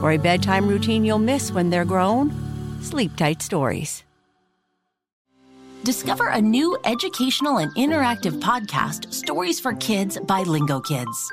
For a bedtime routine you'll miss when they're grown, Sleep Tight Stories. Discover a new educational and interactive podcast, Stories for Kids by Lingo Kids.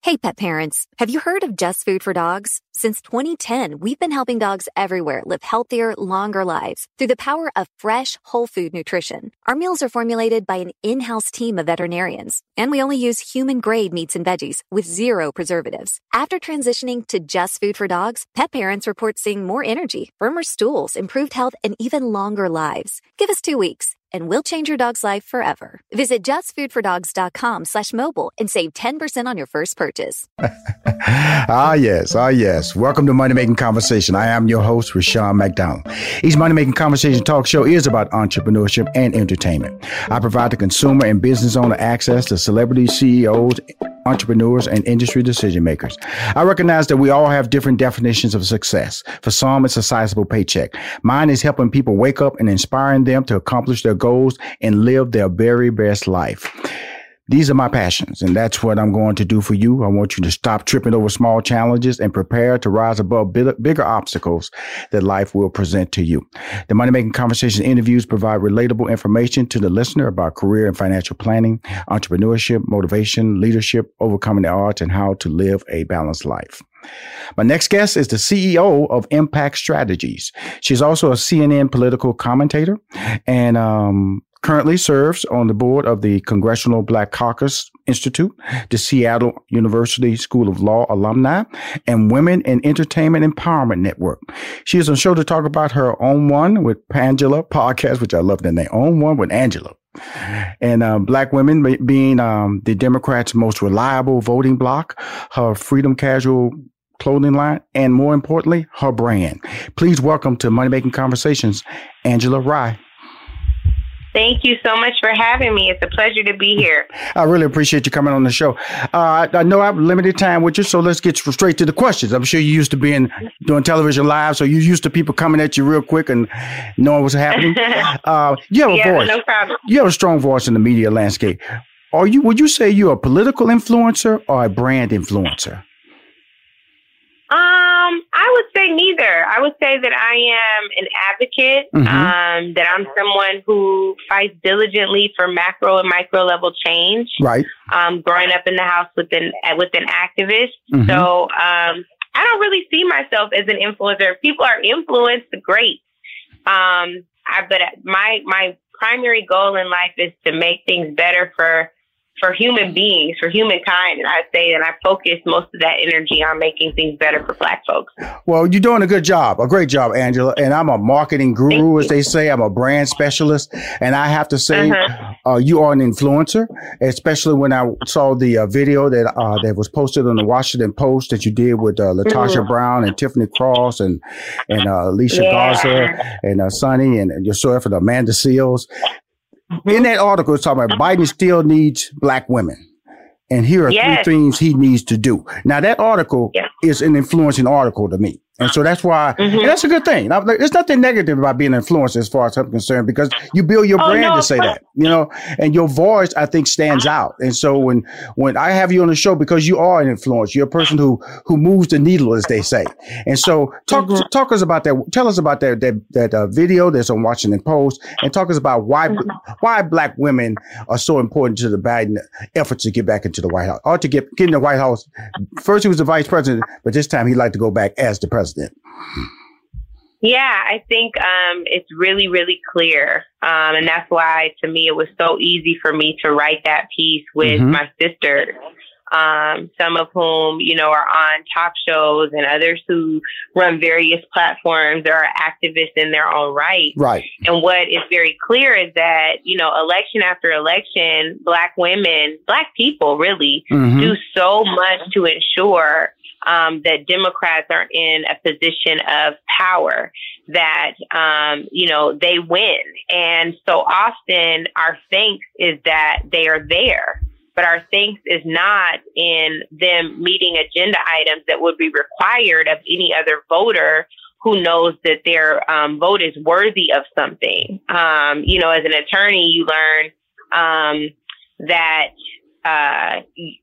Hey, pet parents, have you heard of Just Food for Dogs? Since 2010, we've been helping dogs everywhere live healthier, longer lives through the power of fresh, whole food nutrition. Our meals are formulated by an in house team of veterinarians, and we only use human grade meats and veggies with zero preservatives. After transitioning to Just Food for Dogs, pet parents report seeing more energy, firmer stools, improved health, and even longer lives. Give us two weeks and we'll change your dog's life forever. Visit justfoodfordogs.com slash mobile and save 10% on your first purchase. ah, yes. Ah, yes. Welcome to Money Making Conversation. I am your host, Rushion McDonald. Each Money Making Conversation talk show is about entrepreneurship and entertainment. I provide the consumer and business owner access to celebrity CEOs, entrepreneurs, and industry decision makers. I recognize that we all have different definitions of success. For some, it's a sizable paycheck. Mine is helping people wake up and inspiring them to accomplish their goals and live their very best life. These are my passions, and that's what I'm going to do for you. I want you to stop tripping over small challenges and prepare to rise above bigger obstacles that life will present to you. The Money Making Conversation interviews provide relatable information to the listener about career and financial planning, entrepreneurship, motivation, leadership, overcoming the odds, and how to live a balanced life. My next guest is the CEO of Impact Strategies. She's also a CNN political commentator and um, currently serves on the board of the Congressional Black Caucus Institute, the Seattle University School of Law alumni, and Women in Entertainment Empowerment Network. She is on show to talk about her On One with Angela podcast, which I love the name, On One with Angela. And uh, black women being um, the Democrats' most reliable voting bloc, her Freedom Casual clothing line, and more importantly, her brand. Please welcome to Money Making Conversations, Angela Rye. Thank you so much for having me. It's a pleasure to be here. I really appreciate you coming on the show. Uh, I, know I have limited time with you, so let's get straight to the questions. I'm sure you used to being doing television live, so you're used to people coming at you real quick and knowing what's happening. uh, you have a yeah, voice. No problem. You have a strong voice in the media landscape. Are you? Would you say you're a political influencer or a brand influencer? I would say neither. I would say that I am an advocate. Mm-hmm. Um, that I'm someone who fights diligently for macro and micro level change. Right. Um, growing up in the house with an with an activist, mm-hmm. so um, I don't really see myself as an influencer. If people are influenced, great. Um, I, but my my primary goal in life is to make things better for for human beings, for humankind. And I say that I focus most of that energy on making things better for Black folks. Well, you're doing a good job, a great job, Angela. And I'm a marketing guru, as they say. I'm a brand specialist. And I have to say, uh-huh. uh, you are an influencer, especially when I saw the uh, video that uh, that was posted on the Washington Post that you did with uh, LaTosha mm-hmm. Brown and Tiffany Cross and and uh, Alicia yeah. Garza and uh, Sunny and, yourself and Amanda Seales. In that article, it's talking about uh-huh. Biden still needs black women. And here are yes. three things he needs to do. Now, that article yes. is an influencing article to me. And so that's why mm-hmm. that's a good thing. Now, there's nothing negative about being influenced as far as I'm concerned because you build your oh, brand no, to say that, you know, and your voice, I think, stands out. And so when when I have you on the show, because you are an influence, you're a person who who moves the needle, as they say. And so talk mm-hmm. talk us about that. Tell us about that that that uh, video that's on Washington Post, and talk us about why mm-hmm. why black women are so important to the Biden effort to get back into the White House or to get get in the White House. First, he was the vice president, but this time he'd like to go back as the president president? Yeah, I think um, it's really, really clear. Um, and that's why, to me, it was so easy for me to write that piece with mm-hmm. my sisters, um, some of whom, you know, are on talk shows and others who run various platforms or are activists in their own right. Right. And what is very clear is that, you know, election after election, Black women, Black people really mm-hmm. do so much to ensure um, that Democrats are in a position of power, that, um, you know, they win. And so often our thanks is that they are there. But our thanks is not in them meeting agenda items that would be required of any other voter who knows that their um, vote is worthy of something. Um, you know, as an attorney, you learn um, that uh,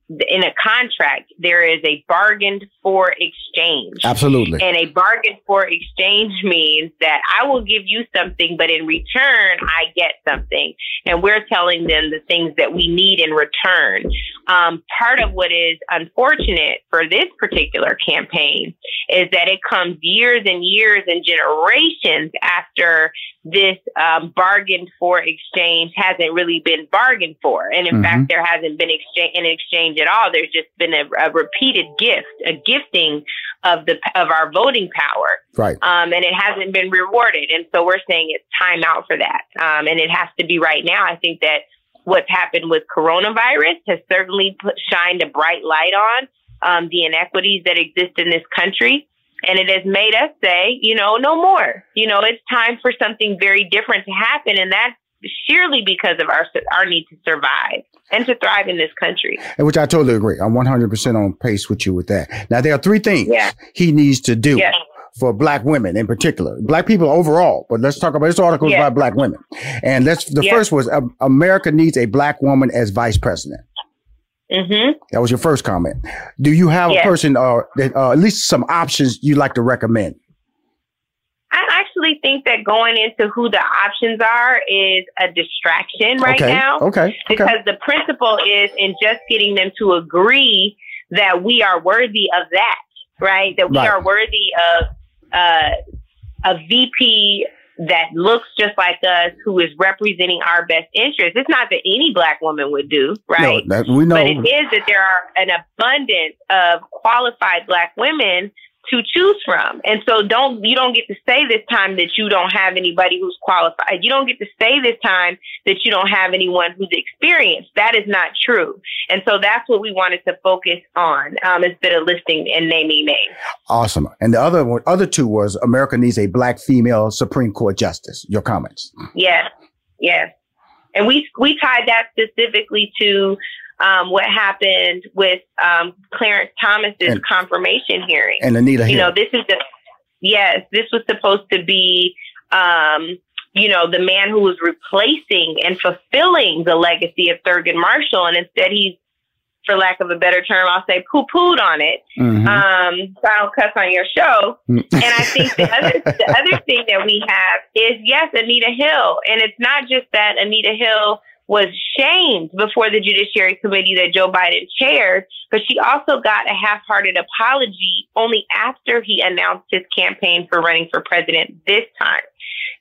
in a contract, there is a bargained for exchange. Absolutely. And a bargain for exchange means that I will give you something, but in return, I get something. And we're telling them the things that we need in return. Um, part of what is unfortunate for this particular campaign is that it comes years and years and generations after this um, bargained for exchange hasn't really been bargained for. And in mm-hmm. fact, there hasn't been exchange, an exchange at all. There's just been a, a, repeated gift, a gifting of the of our voting power. Right. Um, and it hasn't been rewarded. And so we're saying it's time out for that. Um, and it has to be right now. I think that what's happened with coronavirus has certainly put, shined a bright light on um, the inequities that exist in this country. And it has made us say, you know, no more. You know, it's time for something very different to happen. And that's sheerly because of our our need to survive and to thrive in this country. Which I totally agree. I'm 100% on pace with you with that. Now, there are three things yeah. he needs to do. Yeah. For black women in particular, black people overall, but let's talk about this article yeah. about black women. And let's, the first was uh, America needs a black woman as vice president. Mm-hmm. That was your first comment. Do you have a person or uh, uh, at least some options you'd like to recommend? I think that going into who the options are is a distraction right okay. now. Okay. Because okay. the principle is in just getting them to agree that we are worthy of that, right? That we right. are worthy of uh, a VP that looks just like us, who is representing our best interests. It's not that any black woman would do, right? No, that we know. But it is that there are an abundance of qualified black women to choose from. And so don't you don't get to say this time that you don't have anybody who's qualified. You don't get to say this time that you don't have anyone who's experienced. That is not true. And so that's what we wanted to focus on um, instead of listing and naming names. Awesome. And the other one, other two was America needs a black female Supreme Court justice. Your comments? Yes. Yes. And we we tied that specifically to um, what happened with um, Clarence Thomas's and, confirmation hearing. And Anita Hill. You know, this is the, yes, this was supposed to be, um, you know, the man who was replacing and fulfilling the legacy of Thurgood Marshall. And instead he's, for lack of a better term, I'll say poo-pooed on it. Mm-hmm. Um, so I don't cuss on your show. Mm. and I think the other, the other thing that we have is, yes, Anita Hill. And it's not just that Anita Hill was shamed before the Judiciary Committee that Joe Biden chaired, but she also got a half hearted apology only after he announced his campaign for running for president this time.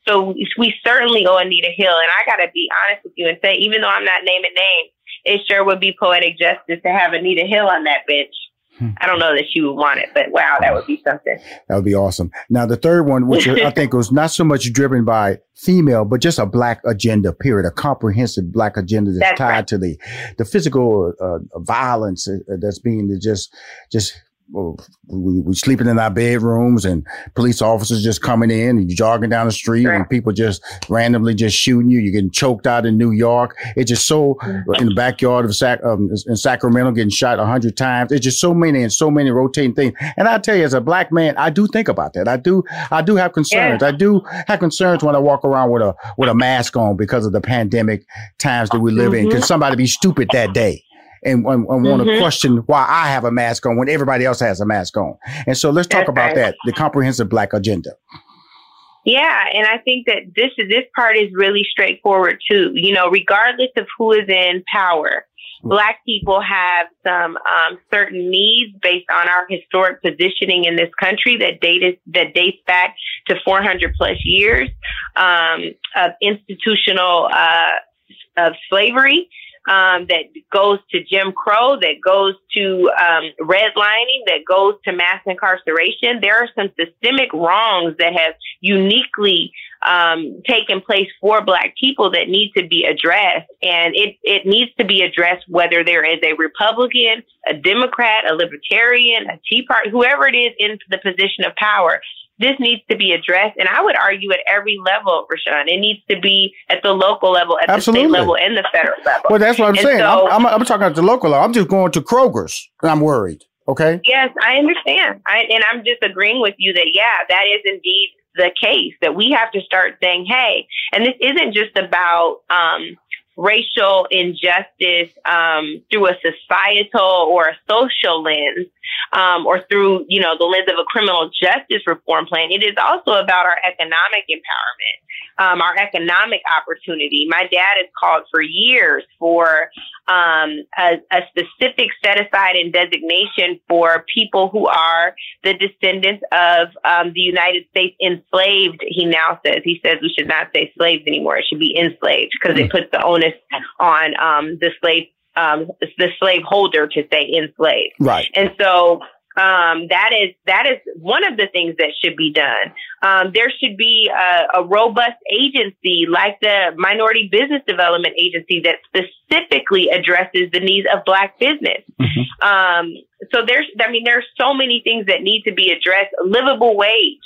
so we certainly owe Anita Hill. And I got to be honest with you and say, even though I'm not naming names, it sure would be poetic justice to have Anita Hill on that bench. Hmm. I don't know that she would want it, but wow, that would be something. That would be awesome. Now, the third one, which I think was not so much driven by female, but just a black agenda, period, a comprehensive black agenda that's, that's tied right. to the the physical uh, violence uh, that's being just just we, we sleeping in our bedrooms and police officers just coming in and jogging down the street and people just randomly just shooting you. You're getting choked out in New York. It's just so mm-hmm. in the backyard of Sac, um, in Sacramento getting shot a hundred times. It's just so many and so many rotating things. And I tell you, as a black man, I do think about that. I do, I do have concerns. Yeah. I do have concerns when I walk around with a, with a mask on because of the pandemic times that we live mm-hmm. in. Could somebody be stupid that day? And, and want to mm-hmm. question why I have a mask on when everybody else has a mask on. And so let's talk about that, the comprehensive black agenda. Yeah, and I think that this this part is really straightforward too. You know, regardless of who is in power. Black people have some um, certain needs based on our historic positioning in this country that dates that dates back to 400 plus years um, of institutional uh, of slavery um, that goes to Jim Crow, that goes to um, redlining, that goes to mass incarceration. There are some systemic wrongs that have uniquely um, taken place for Black people that need to be addressed. And it, it needs to be addressed whether there is a Republican, a Democrat, a Libertarian, a Tea Party, whoever it is in the position of power this needs to be addressed. And I would argue at every level, Rushion. It needs to be at the local level, at Absolutely. the state level, and the federal level. Well, that's what I'm and saying. So, I'm, I'm, I'm, talking at the local level. I'm just going to Kroger's and I'm worried. Okay. Yes, I understand. I, and I'm just agreeing with you that, yeah, that is indeed the case that we have to start saying, hey, and this isn't just about, um, racial injustice um, through a societal or a social lens um, or through you know the lens of a criminal justice reform plan it is also about our economic empowerment um, our economic opportunity. My dad has called for years for um, a, a, specific set aside and designation for people who are the descendants of um, the United States enslaved. He now says he says we should not say slaves anymore. It should be enslaved because it puts the onus on um, the slave um, the slave holder to say enslaved. Right. And so um, that is that is one of the things that should be done. Um, there should be a, a, robust agency like the Minority Business Development Agency that specifically addresses the needs of Black business. Mm-hmm. Um, so there's, I mean, there's so many things that need to be addressed. Livable wage.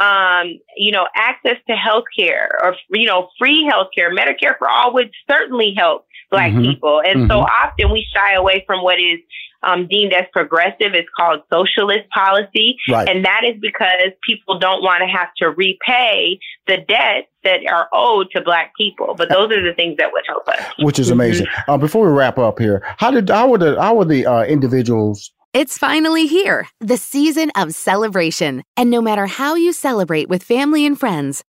Um, you know, access to health care or, you know, free health care, Medicare for all would certainly help Black mm-hmm. people. And mm-hmm. so often we shy away from what is um, deemed as progressive. It's called socialist policy. Right. And that is because people don't want to have to repay the debts that are owed to black people. But those are the things that would help us. Which is amazing. Mm-hmm. Uh, before we wrap up here, how did how were the how were the uh, individuals it's finally here, the season of celebration. And no matter how you celebrate with family and friends,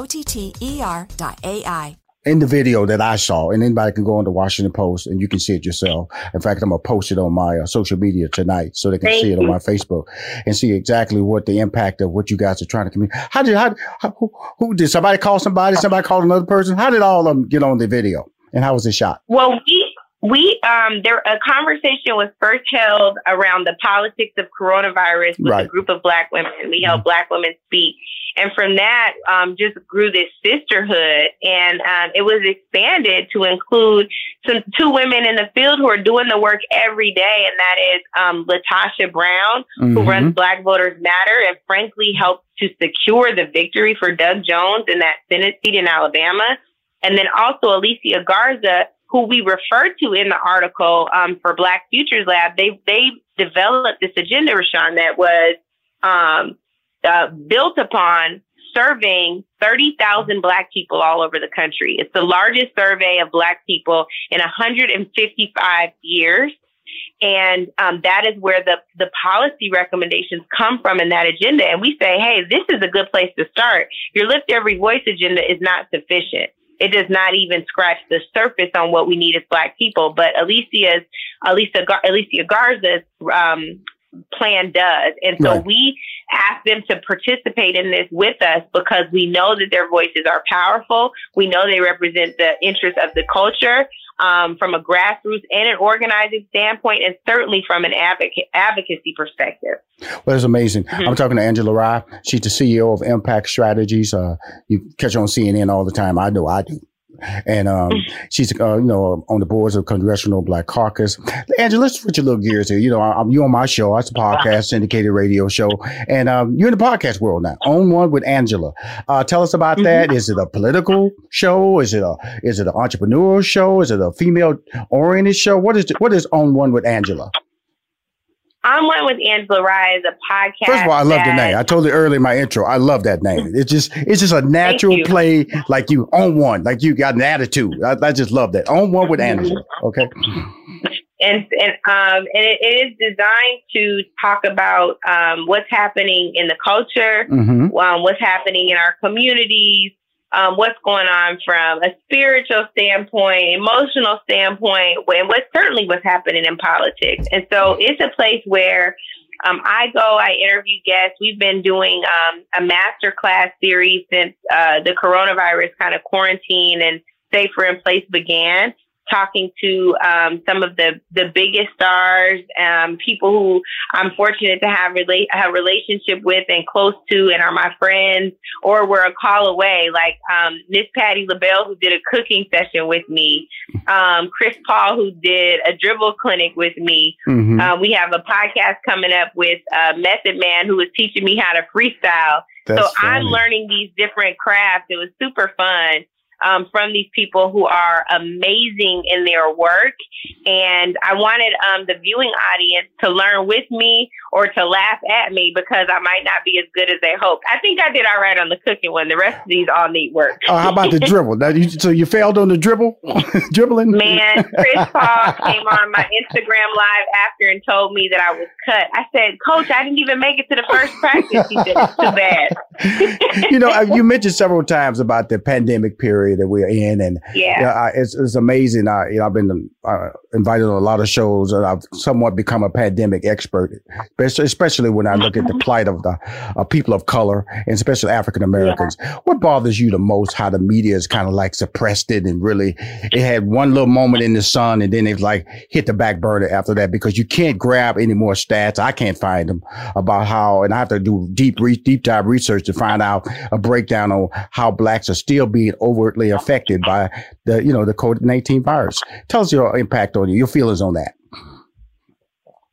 O T T E R dot AI. In the video that I saw, and anybody can go on the Washington Post and you can see it yourself. In fact, I'm gonna post it on my uh, social media tonight so they can Thank see it you. on my Facebook and see exactly what the impact of what you guys are trying to communicate. How did how, how who, who, did somebody call somebody? Somebody call another person? How did all of them get on the video? And how was it shot? Well, we we um there a conversation was first held around the politics of coronavirus with right. a group of black women. We held mm-hmm. black women speak. And from that, um, just grew this sisterhood, and um, it was expanded to include some two women in the field who are doing the work every day, and that is um, LaTosha Brown, mm-hmm. who runs Black Voters Matter, and frankly helped to secure the victory for Doug Jones in that Senate seat in Alabama, and then also Alicia Garza, who we referred to in the article um, for Black Futures Lab, they they developed this agenda, Rushion, that was um, uh, built upon surveying 30,000 Black people all over the country. It's the largest survey of Black people in 155 years. And um, that is where the, the policy recommendations come from in that agenda. And we say, hey, this is a good place to start. Your Lift Every Voice agenda is not sufficient it does not even scratch the surface on what we need as Black people. But Alicia's, Alicia, Gar- Alicia Garza's um, plan does. And so right. we ask them to participate in this with us because we know that their voices are powerful. We know they represent the interests of the culture um, from a grassroots and an organizing standpoint, and certainly from an advocate, advocacy perspective. Well, it's amazing. Mm-hmm. I'm talking to Angela Rye. She's the CEO of Impact Strategies. Uh, you catch her on CNN all the time. I know I do and um, she's uh, you know on the boards of Congressional Black Caucus. Angela, let's switch a little gears here. You know, I'm you on my show. It's a podcast, syndicated radio show, and um, you're in the podcast world now. On one with Angela. Uh, tell us about mm-hmm. that. Is it a political show? Is it a is it an entrepreneurial show? Is it a female oriented show? What is it, what is on one with Angela? On One with Angela Rye is a podcast. First of all, I love the name. I told you earlier in my intro. I love that name. It's just it's just a natural play, like you on one, like you got an attitude. I, I just love that. On one with Angela. Okay. And and um and it, it is designed to talk about um what's happening in the culture, mm-hmm. um, what's happening in our communities, um, what's going on from a spiritual standpoint, emotional standpoint, and what certainly what's happening in politics. And so it's a place where um, I go, I interview guests. We've been doing um, a master class series since uh, the coronavirus kind of quarantine and safer in place began talking to um, some of the the biggest stars, um, people who I'm fortunate to have relate have relationship with and close to, and are my friends, or we're a call away. Like um, Miss Patti LaBelle, who did a cooking session with me, um, Chris Paul, who did a dribble clinic with me. Mm-hmm. Uh, we have a podcast coming up with uh, Method Man, who is teaching me how to freestyle. That's so funny. I'm learning these different crafts. It was super fun um, from these people who are amazing in their work. And I wanted um, the viewing audience to learn with me or to laugh at me because I might not be as good as they hope. I think I did all right on the cooking one. The rest of these all need work. Oh, how about the dribble? Now, you, so you failed on the dribble, dribbling? Man, Chris Paul came on my Instagram live after and told me that I was cut. I said, Coach, I didn't even make it to the first practice. He said, it's too bad. you know, uh, you mentioned several times about the pandemic period that we're in, and yeah, uh, it's, it's amazing. I, you know, I've been uh, invited on a lot of shows, and I've somewhat become a pandemic expert especially when I look at the plight of the uh, people of color and especially African Americans. Yeah. What bothers you the most? How the media is kind of like suppressed it and really it had one little moment in the sun and then it's like hit the back burner after that because you can't grab any more stats. I can't find them about how, and I have to do deep, re- deep dive research to find out a breakdown on how blacks are still being affected by the, you know, the COVID-19 virus. Tell us your impact on you, your feelings on that.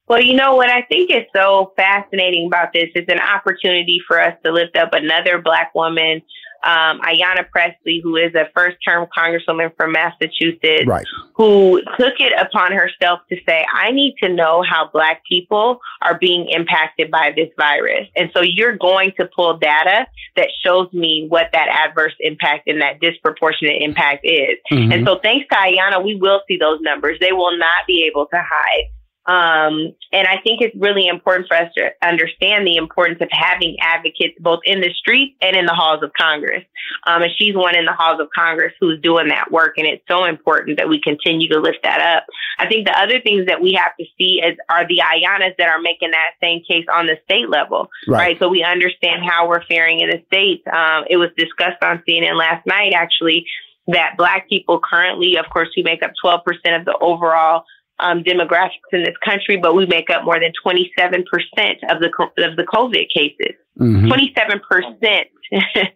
Well, you know what I think is so fascinating about this is an opportunity for us to lift up another Black woman um, Ayanna Pressley, who is a first term congresswoman from Massachusetts, Right. who took it upon herself to say, I need to know how Black people are being impacted by this virus. And so you're going to pull data that shows me what that adverse impact and that disproportionate impact is. Mhm. And so thanks to Ayanna, we will see those numbers. They will not be able to hide. Um, and I think it's really important for us to understand the importance of having advocates both in the streets and in the halls of Congress. Um, and she's one in the halls of Congress who's doing that work. And it's so important that we continue to lift that up. I think the other things that we have to see is are the Ayannas that are making that same case on the state level, Right. right? So we understand how we're faring in the states. Um, it was discussed on CNN last night, actually, that black people currently, of course, we make up 12% of the overall um, demographics in this country, but we make up more than 27% of the of the COVID cases. Mhm. 27%.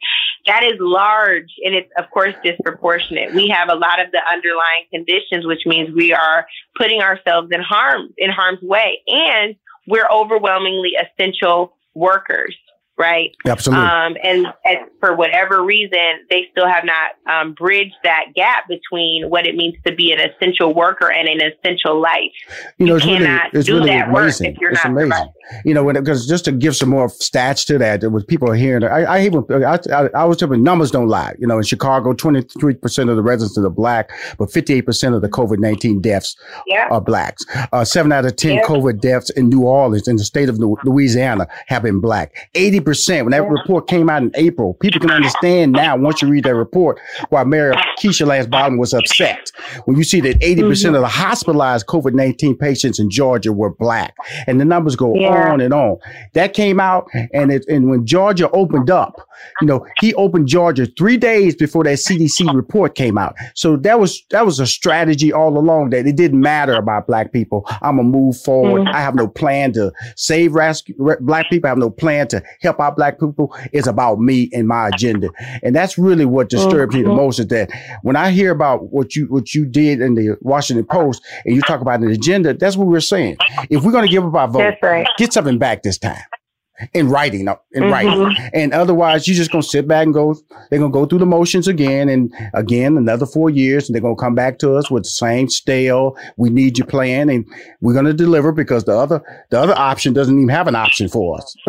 that is large and it's of course disproportionate. We have a lot of the underlying conditions, which means we are putting ourselves in harm in harm's way. And we're overwhelmingly essential workers, right? Absolutely. Um, and, and for whatever reason, they still have not um, bridged that gap between what it means to be an essential worker and an essential life. You know, it's really, cannot it's do really that work amazing. if you're it's not amazing. surviving. You know, because just to give some more stats to that, with people are hearing, I, I when I, I, I was telling numbers don't lie. You know, in Chicago, 23% of the residents are black, but 58% of the COVID 19 deaths Yeah. are blacks. Uh, seven out of 10 Yeah. COVID deaths in New Orleans, in the state of Louisiana, have been black. 80%, when that report came out in April, people can understand now, once you read that report, why Mayor Keisha Lance Bottom was upset. When you see that 80% of the hospitalized COVID 19 patients in Georgia were black. And the numbers go Yeah. on and on. That came out, and it, and when Georgia opened up, you know, he opened Georgia three days before that CDC report came out. So that was that was a strategy all along that it didn't matter about black people. I'm gonna move forward. Mhm. I have no plan to save rescue, re- black people. I have no plan to help out black people. It's about me and my agenda, and that's really what disturbs me the Mhm. most. Is that when I hear about what you what you did in the Washington Post and you talk about an agenda, that's what we're saying. If we're gonna give up our vote, right. get something back this time in writing, uh, in Mhm. writing. And otherwise, you're just gonna sit back and go. They're gonna go through the motions again and again another four years, and they're gonna come back to us with the same stale. We need your plan, and we're gonna deliver because the other the other option doesn't even have an option for us.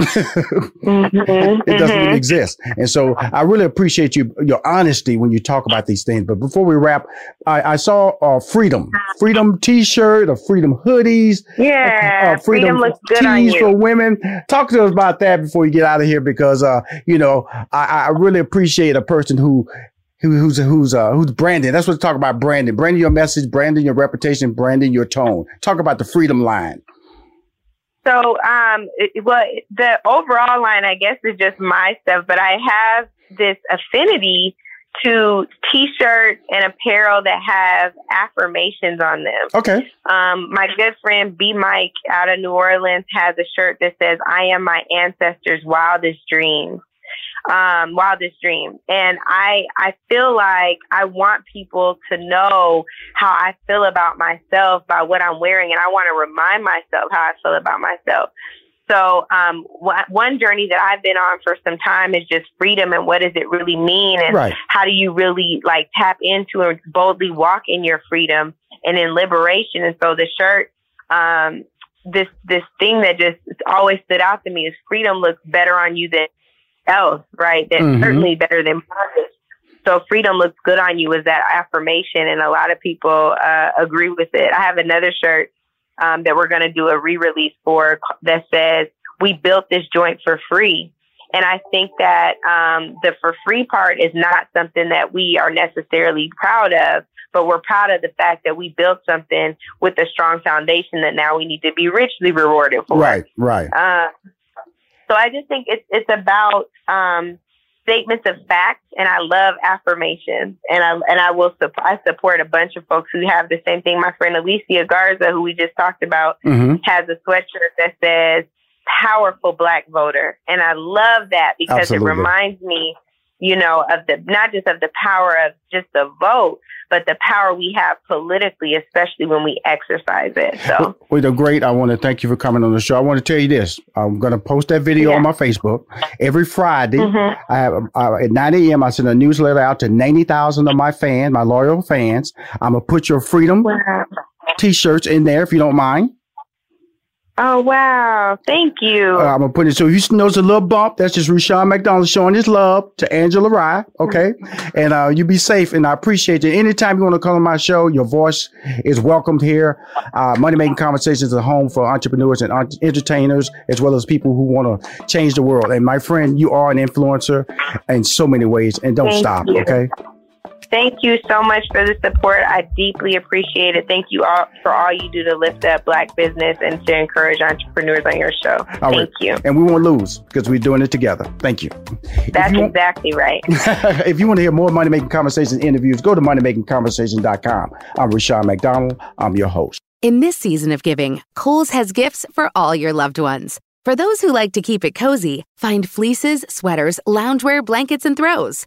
it doesn't even Mhm. exist. And so I really appreciate you your honesty when you talk about these things. But before we wrap, I, I saw uh, freedom, freedom T-shirt, or freedom hoodies. Yeah, uh, freedom, freedom looks good on tees for women. Talk to us about that before you get out of here, because uh, you know I, I really appreciate a person who. Who, who's who's uh, who's branding? That's what talk about branding. Branding your message, branding your reputation, branding your tone. Talk about the freedom line. So, um, it, well, the overall line, I guess, is just my stuff, but I have this affinity to t-shirts and apparel that have affirmations on them. Okay. Um, my good friend B Mike out of New Orleans has a shirt that says, I am my ancestors' wildest dreams. Um, wildest dream. And I I feel like I want people to know how I feel about myself by what I'm wearing and I want to remind myself how I feel about myself. So um, wh- one journey that I've been on for some time is just freedom and what does it really mean and Right. how do you really like tap into and boldly walk in your freedom and in liberation. And so the shirt, um, this this thing that just always stood out to me is freedom looks better on you than else, right? That's Mhm. certainly better than bondage. So freedom looks good on you is that affirmation, and a lot of people uh, agree with it. I have another shirt um, that we're going to do a re-release for that says "We built this joint for free." And I think that um, the for free part is not something that we are necessarily proud of, but we're proud of the fact that we built something with a strong foundation that now we need to be richly rewarded for. Right, right. Uh, so I just think it's it's about um, statements of fact, and I love affirmations, and I and I will I support a bunch of folks who have the same thing. My friend Alicia Garza, who we just talked about, Mhm. has a sweatshirt that says "Powerful Black Voter," and I love that because Absolutely. it reminds me you know, of the, not just of the power of just the vote, but the power we have politically, especially when we exercise it. So, well, well great. I want to thank you for coming on the show. I want to tell you this. I'm going to post that video yeah. on my Facebook every Friday. Mm-hmm. I have uh, at 9 a.m. I send a newsletter out to 90,000 of my fans, my loyal fans. I'm gonna put your freedom wow. t-shirts in there if you don't mind. Oh wow! Thank you. Uh, I'm gonna put it so you notice a little bump. That's just Rushion McDonald showing his love to Angela Rye. Okay, and uh, you be safe. And I appreciate you. Anytime you want to come on my show, your voice is welcomed here. Uh, Money Making Conversations is a home for entrepreneurs and entertainers, as well as people who want to change the world. And my friend, you are an influencer in so many ways, and don't Thank stop. You. Okay. Thank you so much for the support. I deeply appreciate it. Thank you all for all you do to lift up black business and to encourage entrepreneurs on your show. All Thank right. you. And we won't lose because we're doing it together. Thank you. That's you exactly want, right. if you want to hear more Money Making Conversations interviews, go to moneymakingconversation.com. I'm Rushion McDonald. I'm your host. In this season of giving, Kohl's has gifts for all your loved ones. For those who like to keep it cozy, find fleeces, sweaters, loungewear, blankets, and throws.